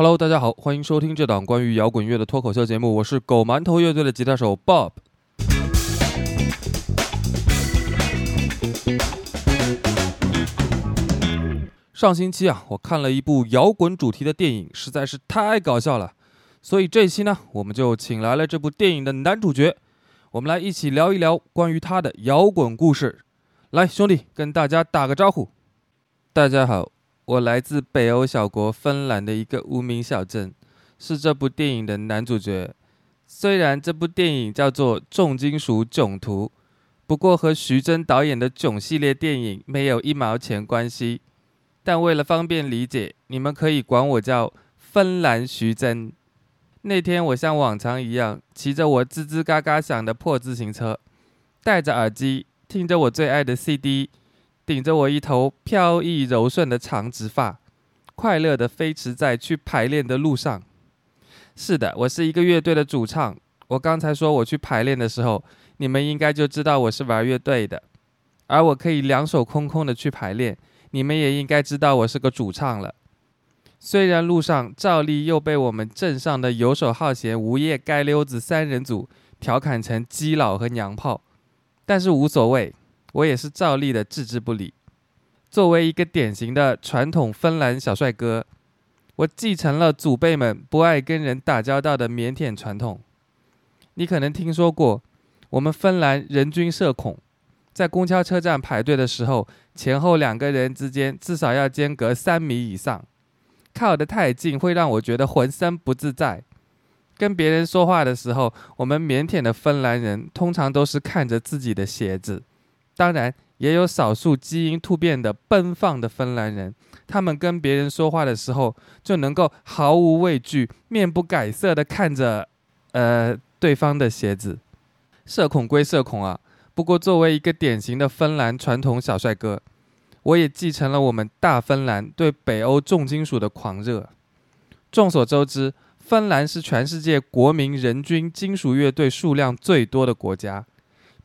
Hello，大家好，欢迎收听这档关于摇滚乐的脱口秀节目，我是狗馒头乐队的吉他手 Bob。上星期啊，我看了一部摇滚主题的电影，实在是太搞笑了，所以这期呢，我们就请来了这部电影的男主角，我们来一起聊一聊关于他的摇滚故事。来，兄弟，跟大家打个招呼。大家好。我来自北欧小国芬兰的一个无名小镇，是这部电影的男主角。虽然这部电影叫做《重金属囧途》，不过和徐峥导演的囧系列电影没有一毛钱关系。但为了方便理解，你们可以管我叫芬兰徐峥。那天我像往常一样，骑着我吱吱嘎嘎响的破自行车，戴着耳机，听着我最爱的 CD。顶着我一头飘逸柔顺的长直发，快乐的飞驰在去排练的路上。是的，我是一个乐队的主唱。我刚才说我去排练的时候，你们应该就知道我是玩乐队的。而我可以两手空空的去排练，你们也应该知道我是个主唱了。虽然路上照例又被我们镇上的游手好闲、无业街溜子三人组调侃成基佬和娘炮，但是无所谓。我也是照例的置之不理。作为一个典型的传统芬兰小帅哥，我继承了祖辈们不爱跟人打交道的腼腆传统。你可能听说过，我们芬兰人均社恐，在公交车站排队的时候，前后两个人之间至少要间隔三米以上，靠得太近会让我觉得浑身不自在。跟别人说话的时候，我们腼腆的芬兰人通常都是看着自己的鞋子。当然，也有少数基因突变的奔放的芬兰人，他们跟别人说话的时候就能够毫无畏惧、面不改色的看着，呃，对方的鞋子。社恐归社恐啊，不过作为一个典型的芬兰传统小帅哥，我也继承了我们大芬兰对北欧重金属的狂热。众所周知，芬兰是全世界国民人均金属乐队数量最多的国家。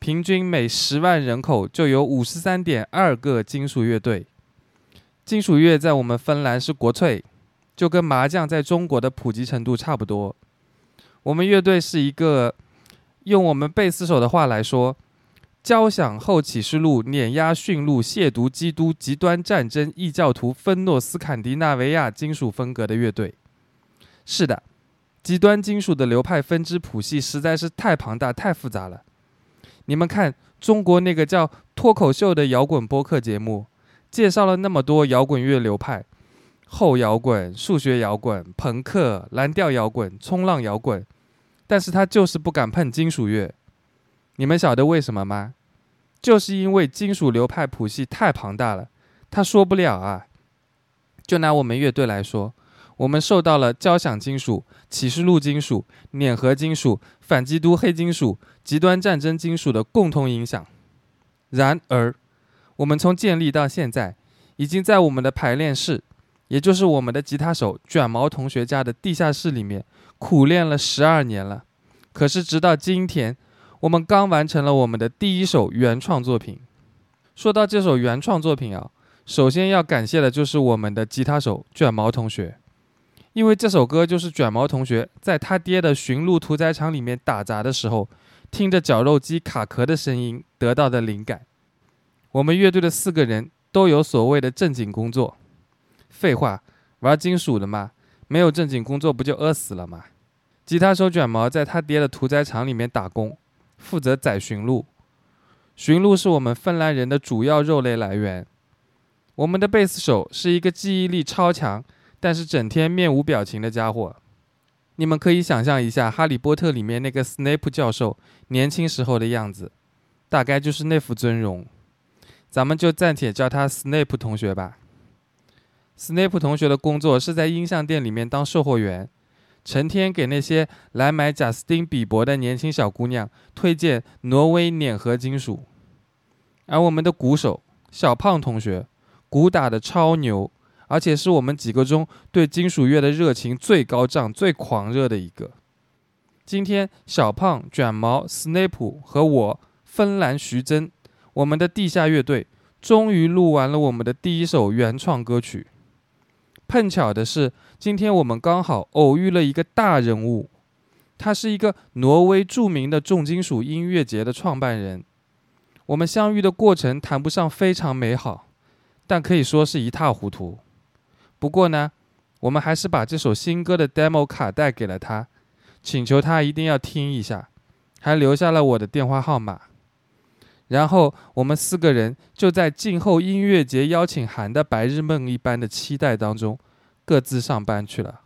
平均每十万人口就有五十三点二个金属乐队。金属乐在我们芬兰是国粹，就跟麻将在中国的普及程度差不多。我们乐队是一个，用我们贝斯手的话来说，交响后启示录碾压驯鹿亵渎基督极端战争异教徒芬诺斯坎迪纳维亚金属风格的乐队。是的，极端金属的流派分支谱系实在是太庞大太复杂了。你们看，中国那个叫脱口秀的摇滚播客节目，介绍了那么多摇滚乐流派，后摇滚、数学摇滚、朋克、蓝调摇滚、冲浪摇滚，但是他就是不敢碰金属乐。你们晓得为什么吗？就是因为金属流派谱系太庞大了，他说不了啊。就拿我们乐队来说。我们受到了交响金属、启示录金属、碾核金属、反基督黑金属、极端战争金属的共同影响。然而，我们从建立到现在，已经在我们的排练室，也就是我们的吉他手卷毛同学家的地下室里面苦练了十二年了。可是，直到今天，我们刚完成了我们的第一首原创作品。说到这首原创作品啊，首先要感谢的就是我们的吉他手卷毛同学。因为这首歌就是卷毛同学在他爹的驯鹿屠宰场里面打杂的时候，听着绞肉机卡壳的声音得到的灵感。我们乐队的四个人都有所谓的正经工作。废话，玩金属的嘛，没有正经工作不就饿死了吗？吉他手卷毛在他爹的屠宰场里面打工，负责宰驯鹿。驯鹿是我们芬兰人的主要肉类来源。我们的贝斯手是一个记忆力超强。但是整天面无表情的家伙，你们可以想象一下《哈利波特》里面那个斯内普教授年轻时候的样子，大概就是那副尊容。咱们就暂且叫他斯内普同学吧。斯内普同学的工作是在音像店里面当售货员，成天给那些来买贾斯汀·比伯的年轻小姑娘推荐挪威碾核金属。而我们的鼓手小胖同学，鼓打的超牛。而且是我们几个中对金属乐的热情最高涨、最狂热的一个。今天，小胖、卷毛、斯内普和我，芬兰徐峥，我们的地下乐队终于录完了我们的第一首原创歌曲。碰巧的是，今天我们刚好偶遇了一个大人物，他是一个挪威著名的重金属音乐节的创办人。我们相遇的过程谈不上非常美好，但可以说是一塌糊涂。不过呢，我们还是把这首新歌的 demo 卡带给了他，请求他一定要听一下，还留下了我的电话号码。然后我们四个人就在静候音乐节邀请函的白日梦一般的期待当中，各自上班去了。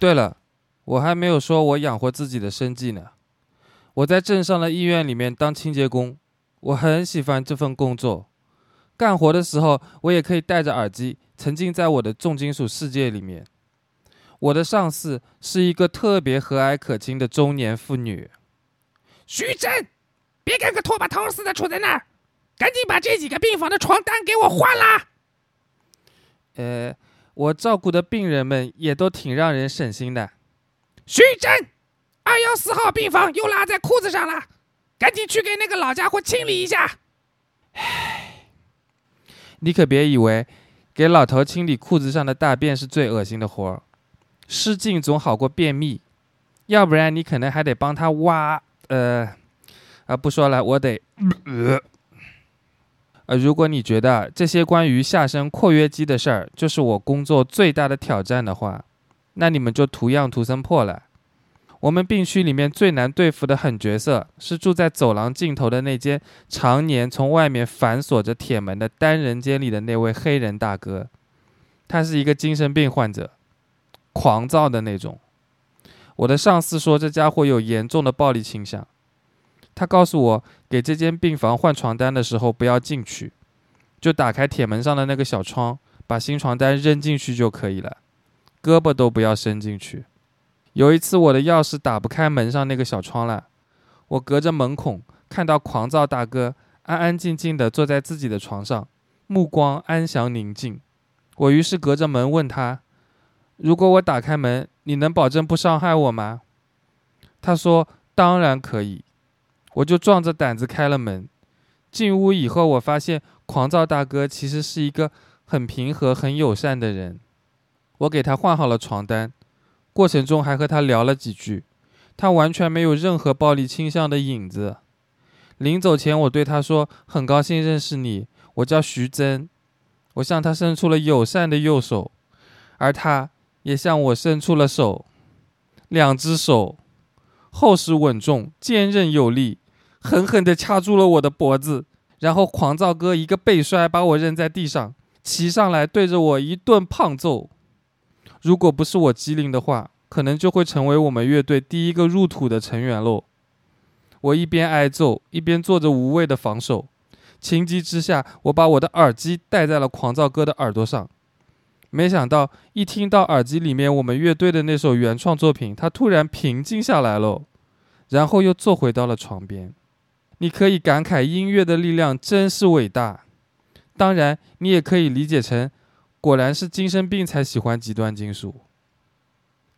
对了，我还没有说我养活自己的生计呢。我在镇上的医院里面当清洁工，我很喜欢这份工作。干活的时候，我也可以戴着耳机，沉浸在我的重金属世界里面。我的上司是一个特别和蔼可亲的中年妇女。徐真，别跟个拖把头似的杵在那儿，赶紧把这几个病房的床单给我换啦！呃。我照顾的病人们也都挺让人省心的。徐真，二幺四号病房又拉在裤子上了，赶紧去给那个老家伙清理一下。唉，你可别以为给老头清理裤子上的大便是最恶心的活儿，失禁总好过便秘，要不然你可能还得帮他挖。呃，啊，不说了，我得。呃，呃如果你觉得这些关于下身括约肌的事儿就是我工作最大的挑战的话，那你们就图样图森破了。我们病区里面最难对付的狠角色是住在走廊尽头的那间常年从外面反锁着铁门的单人间里的那位黑人大哥，他是一个精神病患者，狂躁的那种。我的上司说这家伙有严重的暴力倾向。他告诉我，给这间病房换床单的时候不要进去，就打开铁门上的那个小窗，把新床单扔进去就可以了，胳膊都不要伸进去。有一次我的钥匙打不开门上那个小窗了，我隔着门孔看到狂躁大哥安安静静地坐在自己的床上，目光安详宁静。我于是隔着门问他：“如果我打开门，你能保证不伤害我吗？”他说：“当然可以。”我就壮着胆子开了门，进屋以后，我发现狂躁大哥其实是一个很平和、很友善的人。我给他换好了床单，过程中还和他聊了几句，他完全没有任何暴力倾向的影子。临走前，我对他说：“很高兴认识你，我叫徐真。”我向他伸出了友善的右手，而他也向我伸出了手，两只手。厚实稳重，坚韧有力，狠狠地掐住了我的脖子，然后狂躁哥一个背摔，把我扔在地上，骑上来对着我一顿胖揍。如果不是我机灵的话，可能就会成为我们乐队第一个入土的成员喽。我一边挨揍，一边做着无谓的防守。情急之下，我把我的耳机戴在了狂躁哥的耳朵上。没想到，一听到耳机里面我们乐队的那首原创作品，他突然平静下来了，然后又坐回到了床边。你可以感慨音乐的力量真是伟大，当然，你也可以理解成，果然是精神病才喜欢极端金属。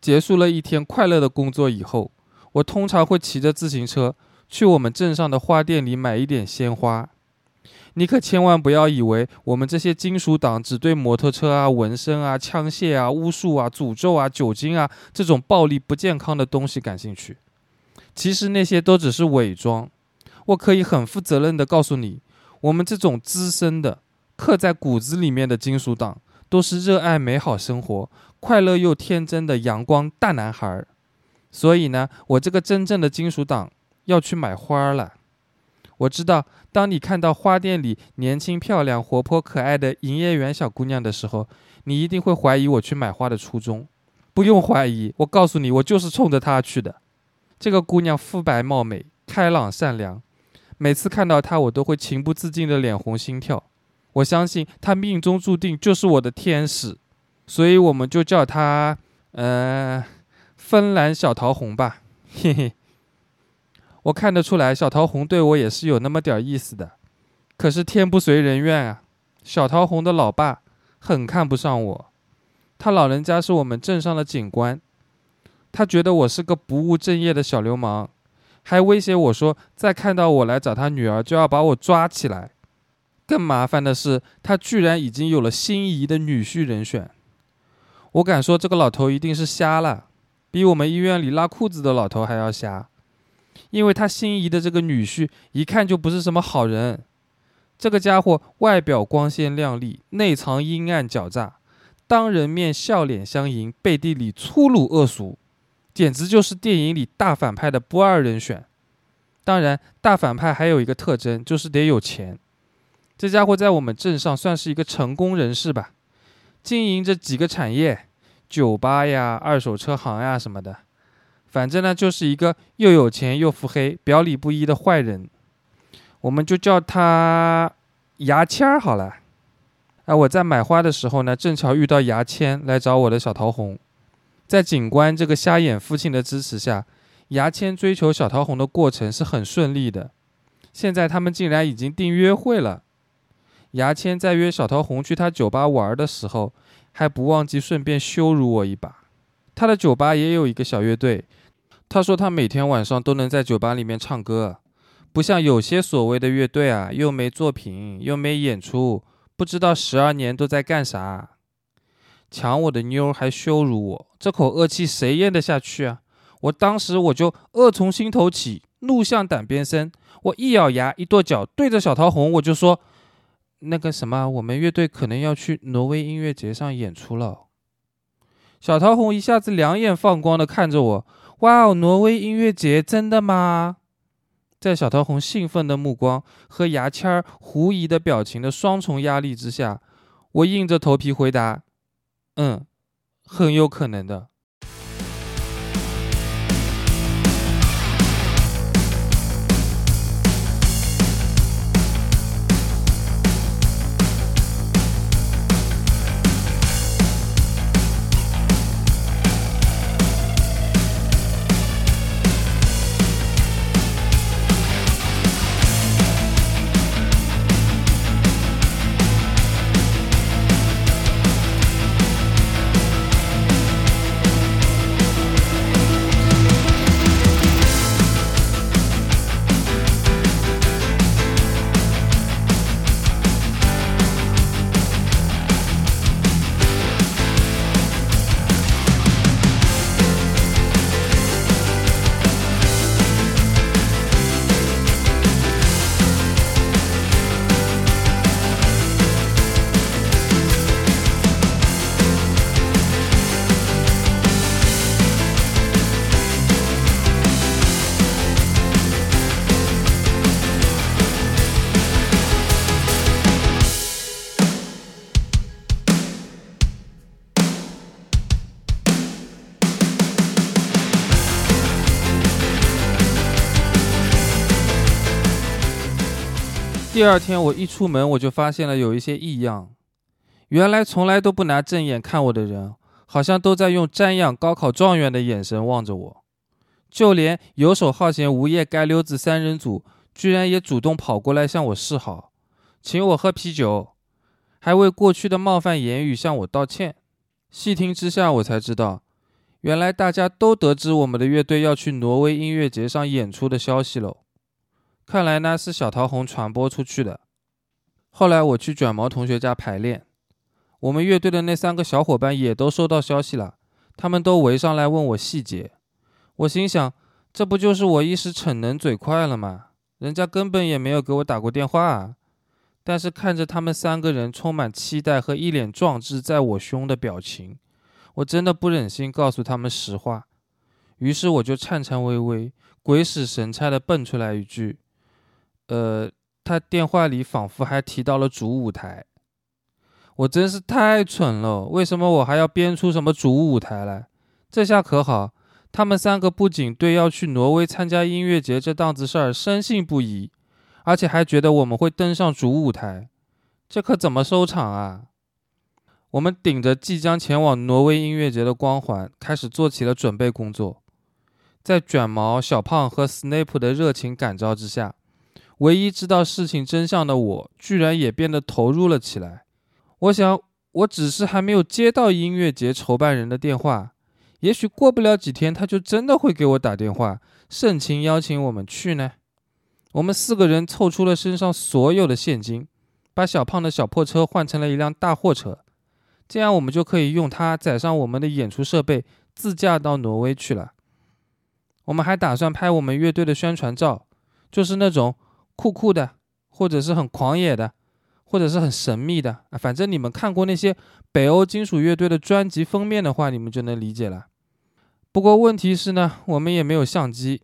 结束了一天快乐的工作以后，我通常会骑着自行车去我们镇上的花店里买一点鲜花。你可千万不要以为我们这些金属党只对摩托车啊、纹身啊、枪械啊、巫术啊、诅咒啊、酒精啊这种暴力不健康的东西感兴趣。其实那些都只是伪装。我可以很负责任的告诉你，我们这种资深的、刻在骨子里面的金属党，都是热爱美好生活、快乐又天真的阳光大男孩儿。所以呢，我这个真正的金属党要去买花了。我知道，当你看到花店里年轻、漂亮、活泼、可爱的营业员小姑娘的时候，你一定会怀疑我去买花的初衷。不用怀疑，我告诉你，我就是冲着她去的。这个姑娘肤白貌美、开朗善良，每次看到他，我都会情不自禁的脸红心跳。我相信他命中注定就是我的天使，所以我们就叫他，呃，芬兰小桃红吧。嘿嘿。我看得出来，小桃红对我也是有那么点意思的。可是天不随人愿啊，小桃红的老爸很看不上我。他老人家是我们镇上的警官，他觉得我是个不务正业的小流氓，还威胁我说，再看到我来找他女儿，就要把我抓起来。更麻烦的是，他居然已经有了心仪的女婿人选。我敢说，这个老头一定是瞎了，比我们医院里拉裤子的老头还要瞎。因为他心仪的这个女婿一看就不是什么好人，这个家伙外表光鲜亮丽，内藏阴暗狡诈，当人面笑脸相迎，背地里粗鲁恶俗，简直就是电影里大反派的不二人选。当然，大反派还有一个特征，就是得有钱。这家伙在我们镇上算是一个成功人士吧，经营着几个产业，酒吧呀、二手车行呀什么的。反正呢，就是一个又有钱又腹黑、表里不一的坏人，我们就叫他牙签儿好了。哎，我在买花的时候呢，正巧遇到牙签来找我的小桃红，在警官这个瞎眼父亲的支持下，牙签追求小桃红的过程是很顺利的。现在他们竟然已经订约会了。牙签在约小桃红去他酒吧玩的时候，还不忘记顺便羞辱我一把。他的酒吧也有一个小乐队。他说他每天晚上都能在酒吧里面唱歌，不像有些所谓的乐队啊，又没作品，又没演出，不知道十二年都在干啥。抢我的妞还羞辱我，这口恶气谁咽得下去啊？我当时我就恶从心头起，怒向胆边生。我一咬牙，一跺脚，对着小桃红我就说：“那个什么，我们乐队可能要去挪威音乐节上演出了。”小桃红一下子两眼放光的看着我。哇哦！挪威音乐节真的吗？在小桃红兴奋的目光和牙签儿狐疑的表情的双重压力之下，我硬着头皮回答：“嗯，很有可能的。”第二天我一出门，我就发现了有一些异样。原来从来都不拿正眼看我的人，好像都在用瞻仰高考状元的眼神望着我。就连游手好闲、无业街溜子三人组，居然也主动跑过来向我示好，请我喝啤酒，还为过去的冒犯言语向我道歉。细听之下，我才知道，原来大家都得知我们的乐队要去挪威音乐节上演出的消息喽。看来呢是小桃红传播出去的。后来我去卷毛同学家排练，我们乐队的那三个小伙伴也都收到消息了，他们都围上来问我细节。我心想，这不就是我一时逞能嘴快了吗？人家根本也没有给我打过电话啊。但是看着他们三个人充满期待和一脸壮志在我胸的表情，我真的不忍心告诉他们实话。于是我就颤颤巍巍、鬼使神差地蹦出来一句：“呃，他电话里仿佛还提到了主舞台。”我真是太蠢了，为什么我还要编出什么主舞台来？这下可好，他们三个不仅对要去挪威参加音乐节这档子事儿深信不疑，而且还觉得我们会登上主舞台，这可怎么收场啊？我们顶着即将前往挪威音乐节的光环，开始做起了准备工作。在卷毛、小胖和 Snape 的热情感召之下，唯一知道事情真相的我，居然也变得投入了起来。我想，我只是还没有接到音乐节筹办人的电话，也许过不了几天，他就真的会给我打电话，盛情邀请我们去呢。我们四个人凑出了身上所有的现金，把小胖的小破车换成了一辆大货车，这样我们就可以用它载上我们的演出设备，自驾到挪威去了。我们还打算拍我们乐队的宣传照，就是那种酷酷的，或者是很狂野的，或者是很神秘的啊。反正你们看过那些北欧金属乐队的专辑封面的话，你们就能理解了。不过问题是呢，我们也没有相机，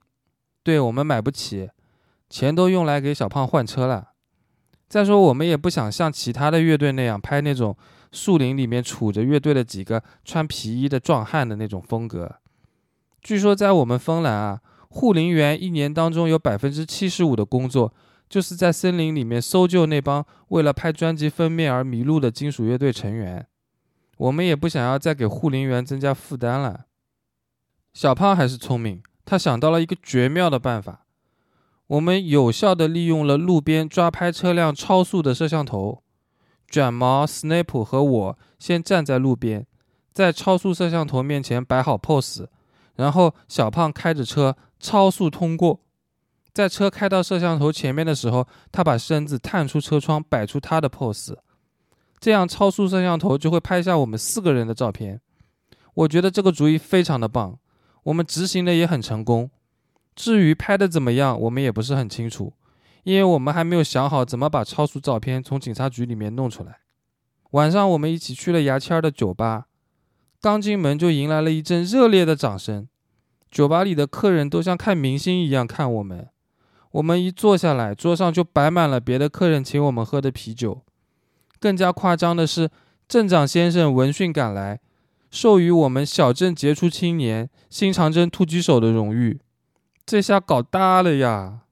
对我们买不起，钱都用来给小胖换车了。再说我们也不想像其他的乐队那样拍那种树林里面杵着乐队的几个穿皮衣的壮汉的那种风格。据说，在我们芬兰啊，护林员一年当中有百分之七十五的工作，就是在森林里面搜救那帮为了拍专辑封面而迷路的金属乐队成员。我们也不想要再给护林员增加负担了。小胖还是聪明，他想到了一个绝妙的办法。我们有效地利用了路边抓拍车辆超速的摄像头。卷毛、Snape 和我先站在路边，在超速摄像头面前摆好 pose。然后小胖开着车超速通过，在车开到摄像头前面的时候，他把身子探出车窗，摆出他的 pose，这样超速摄像头就会拍下我们四个人的照片。我觉得这个主意非常的棒，我们执行的也很成功。至于拍的怎么样，我们也不是很清楚，因为我们还没有想好怎么把超速照片从警察局里面弄出来。晚上我们一起去了牙签的酒吧。刚进门就迎来了一阵热烈的掌声，酒吧里的客人都像看明星一样看我们。我们一坐下来，桌上就摆满了别的客人请我们喝的啤酒。更加夸张的是，镇长先生闻讯赶来，授予我们小镇杰出青年、新长征突击手的荣誉。这下搞大了呀！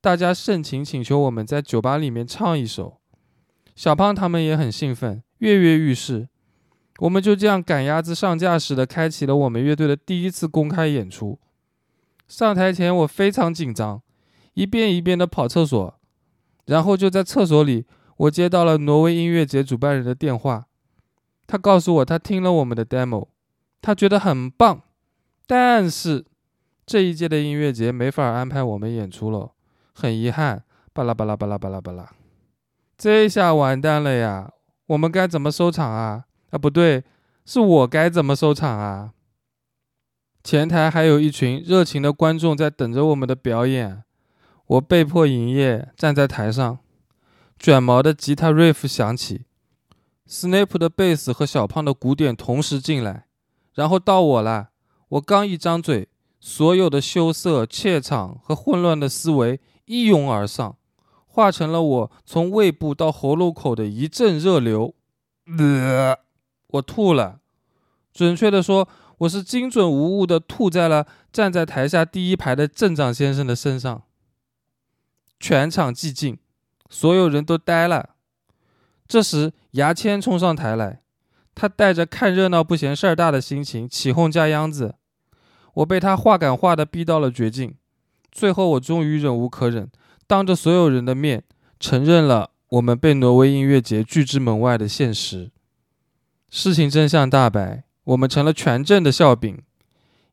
大家盛情请求我们在酒吧里面唱一首，小胖他们也很兴奋，跃跃欲试。我们就这样赶鸭子上架似的开启了我们乐队的第一次公开演出。上台前我非常紧张，一遍一遍的跑厕所，然后就在厕所里，我接到了挪威音乐节主办人的电话，他告诉我他听了我们的 demo，他觉得很棒，但是这一届的音乐节没法安排我们演出了，很遗憾，巴拉巴拉巴拉巴拉巴拉，这下完蛋了呀，我们该怎么收场啊？啊，不对，是我该怎么收场啊？前台还有一群热情的观众在等着我们的表演，我被迫营业，站在台上。卷毛的吉他 riff 响起，Snape 的贝斯和小胖的鼓点同时进来，然后到我了。我刚一张嘴，所有的羞涩、怯场和混乱的思维一涌而上，化成了我从胃部到喉咙口的一阵热流。呃。我吐了，准确的说，我是精准无误的吐在了站在台下第一排的镇长先生的身上。全场寂静，所有人都呆了。这时，牙签冲上台来，他带着看热闹不嫌事儿大的心情起哄架秧子。我被他话赶话的逼到了绝境，最后我终于忍无可忍，当着所有人的面承认了我们被挪威音乐节拒之门外的现实。事情真相大白，我们成了全镇的笑柄。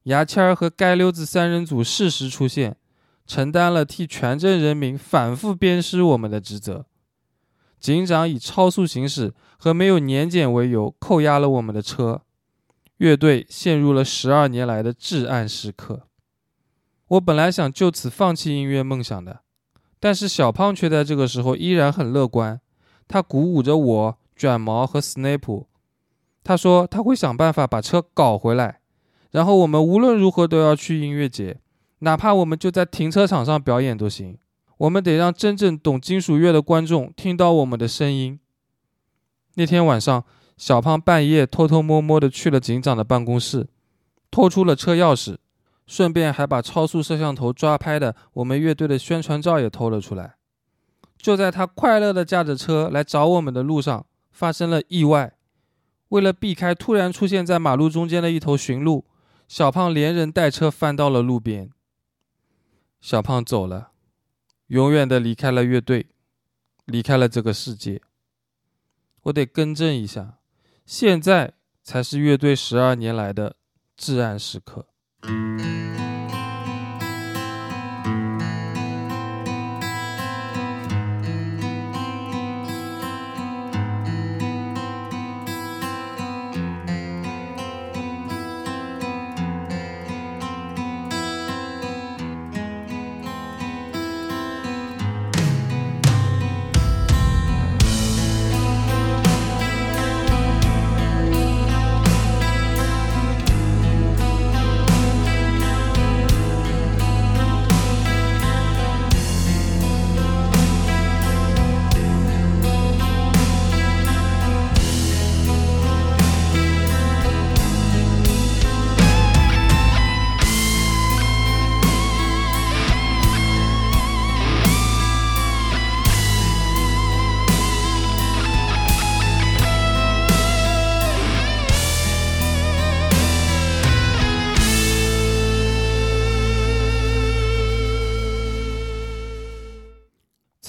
牙签儿和街溜子三人组适时出现，承担了替全镇人民反复鞭尸我们的职责。警长以超速行驶和没有年检为由扣押了我们的车，乐队陷入了十二年来的至暗时刻。我本来想就此放弃音乐梦想的，但是小胖却在这个时候依然很乐观。他鼓舞着我、卷毛和 Snape。他说他会想办法把车搞回来，然后我们无论如何都要去音乐节，哪怕我们就在停车场上表演都行。我们得让真正懂金属乐的观众听到我们的声音。那天晚上，小胖半夜偷偷摸摸地去了警长的办公室，偷出了车钥匙，顺便还把超速摄像头抓拍的我们乐队的宣传照也偷了出来。就在他快乐地驾着车来找我们的路上，发生了意外。为了避开突然出现在马路中间的一头驯鹿，小胖连人带车翻到了路边。小胖走了，永远的离开了乐队，离开了这个世界。我得更正一下，现在才是乐队十二年来的至暗时刻。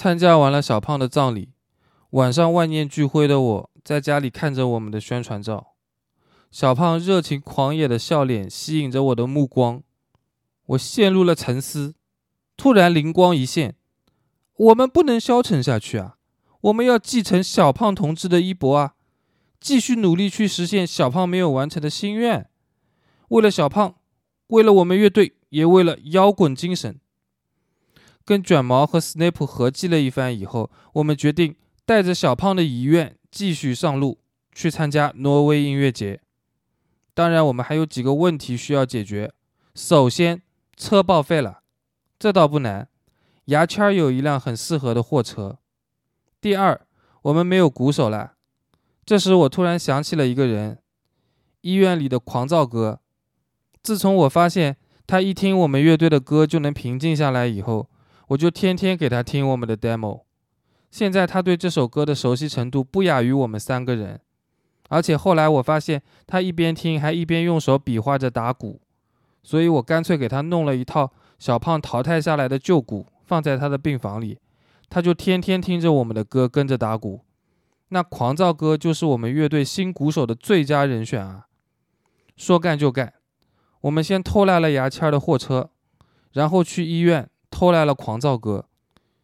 参加完了小胖的葬礼，晚上万念俱灰的我在家里看着我们的宣传照，小胖热情狂野的笑脸吸引着我的目光，我陷入了沉思。突然灵光一现，我们不能消沉下去啊！我们要继承小胖同志的衣钵啊，继续努力去实现小胖没有完成的心愿。为了小胖，为了我们乐队，也为了摇滚精神。跟卷毛和 Snape 合计了一番以后，我们决定带着小胖的遗愿继续上路，去参加挪威音乐节。当然，我们还有几个问题需要解决。首先，车报废了，这倒不难，牙签有一辆很适合的货车。第二，我们没有鼓手了。这时，我突然想起了一个人，医院里的狂躁哥。自从我发现他一听我们乐队的歌就能平静下来以后，我就天天给他听我们的 demo，现在他对这首歌的熟悉程度不亚于我们三个人，而且后来我发现他一边听还一边用手比划着打鼓，所以我干脆给他弄了一套小胖淘汰下来的旧鼓放在他的病房里，他就天天听着我们的歌跟着打鼓，那狂躁哥就是我们乐队新鼓手的最佳人选啊！说干就干，我们先偷来了牙签的货车，然后去医院。偷来了狂躁哥，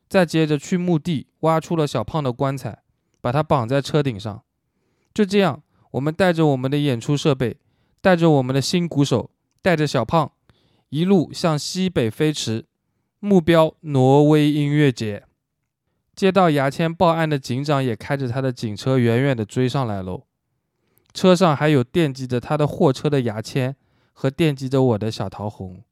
再接着去墓地挖出了小胖的棺材，把他绑在车顶上。就这样，我们带着我们的演出设备，带着我们的新鼓手，带着小胖，一路向西北飞驰，目标挪威音乐节。接到牙签报案的警长也开着他的警车远远地追上来喽，车上还有惦记着他的货车的牙签和惦记着我的小桃红。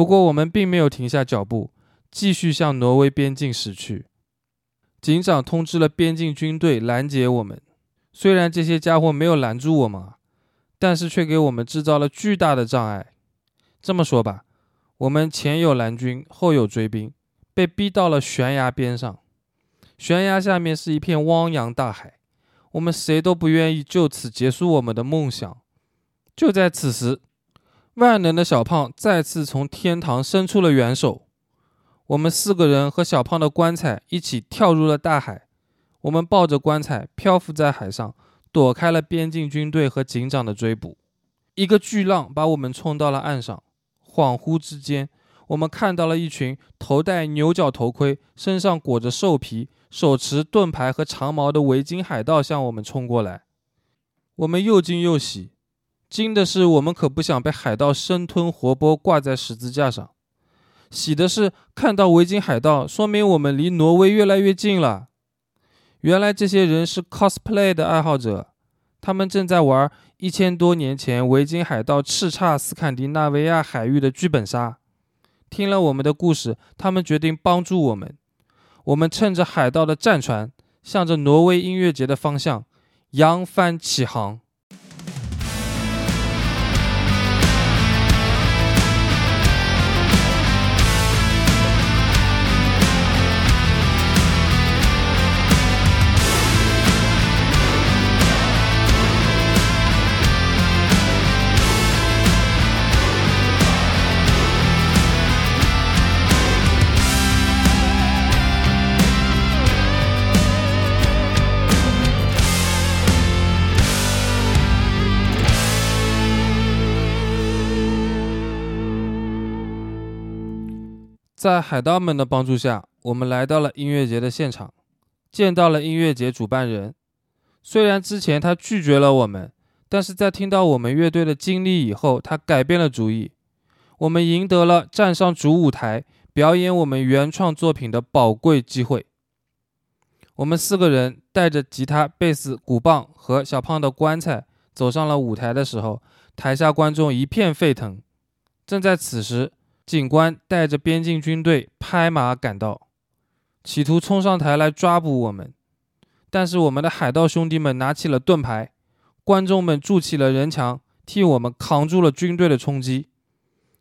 不过，我们并没有停下脚步，继续向挪威边境驶去。警长通知了边境军队拦截我们。虽然这些家伙没有拦住我们，但是却给我们制造了巨大的障碍。这么说吧，我们前有蓝军，后有追兵，被逼到了悬崖边上。悬崖下面是一片汪洋大海，我们谁都不愿意就此结束我们的梦想。就在此时。万能的小胖再次从天堂伸出了援手，我们四个人和小胖的棺材一起跳入了大海。我们抱着棺材漂浮在海上，躲开了边境军队和警长的追捕。一个巨浪把我们冲到了岸上，恍惚之间，我们看到了一群头戴牛角头盔、身上裹着兽皮、手持盾牌和长矛的维京海盗向我们冲过来。我们又惊又喜。惊的是，我们可不想被海盗生吞活剥挂在十字架上。喜的是看到维京海盗，说明我们离挪威越来越近了。原来这些人是 cosplay 的爱好者，他们正在玩一千多年前维京海盗叱咤斯堪的纳维亚海域的剧本杀。听了我们的故事，他们决定帮助我们。我们趁着海盗的战船，向着挪威音乐节的方向扬帆起航。在海盗们的帮助下，我们来到了音乐节的现场，见到了音乐节主办人。虽然之前他拒绝了我们，但是在听到我们乐队的经历以后，他改变了主意。我们赢得了站上主舞台表演我们原创作品的宝贵机会。我们四个人带着吉他、贝斯、鼓棒和小胖的棺材走上了舞台的时候，台下观众一片沸腾。正在此时。警官带着边境军队拍马赶到，企图冲上台来抓捕我们。但是我们的海盗兄弟们拿起了盾牌，观众们筑起了人墙，替我们扛住了军队的冲击。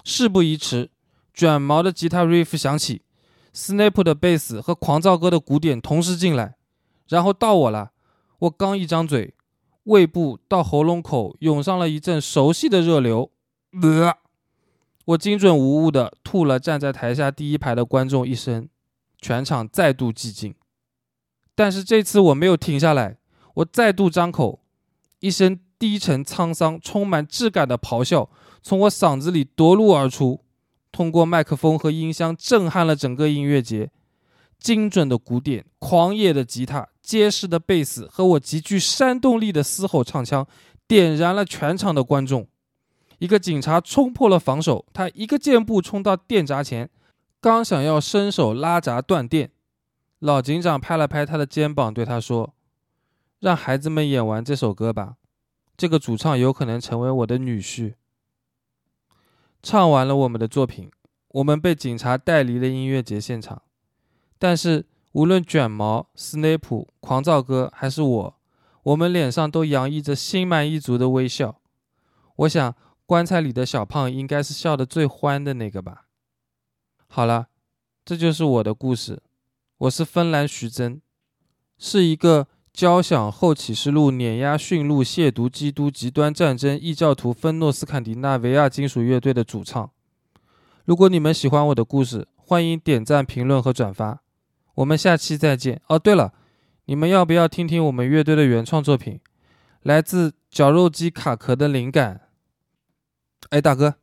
事不宜迟，卷毛的吉他 riff 响起，Snap 的贝斯和狂躁哥的鼓点同时进来，然后到我了。我刚一张嘴，胃部到喉咙口涌上了一阵熟悉的热流。呃我精准无误地吐了站在台下第一排的观众一身，全场再度寂静。但是这次我没有停下来，我再度张口，一声低沉沧桑、充满质感的咆哮从我嗓子里夺路而出，通过麦克风和音箱震撼了整个音乐节。精准的鼓点、狂野的吉他、结实的贝斯和我极具煽动力的嘶吼唱腔，点燃了全场的观众。一个警察冲破了防守，他一个箭步冲到电闸前，刚想要伸手拉闸断电，老警长拍了拍他的肩膀，对他说：“让孩子们演完这首歌吧，这个主唱有可能成为我的女婿。”唱完了我们的作品，我们被警察带离了音乐节现场。但是无论卷毛、斯内普、狂躁哥还是我，我们脸上都洋溢着心满意足的微笑。我想。棺材里的小胖应该是笑得最欢的那个吧。好了，这就是我的故事。我是芬兰徐峥，是一个交响后启示录碾压驯鹿亵渎基督极端战争异教徒芬诺斯坎迪纳维亚金属乐队的主唱。如果你们喜欢我的故事，欢迎点赞、评论和转发。我们下期再见。哦，对了，你们要不要听听我们乐队的原创作品？来自绞肉机卡壳的灵感。哎，大哥，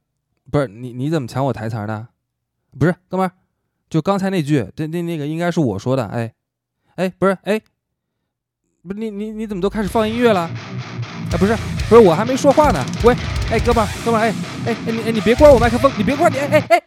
不是你，你怎么抢我台词呢？不是，哥们儿，就刚才那句，那那那个应该是我说的。哎，哎，不是，哎，不是你你你怎么都开始放音乐了？哎，不是，不是，我还没说话呢。喂，哎，哥们儿，哥们儿，哎哎哎，你哎你别关我麦克风，你别关你，哎哎哎。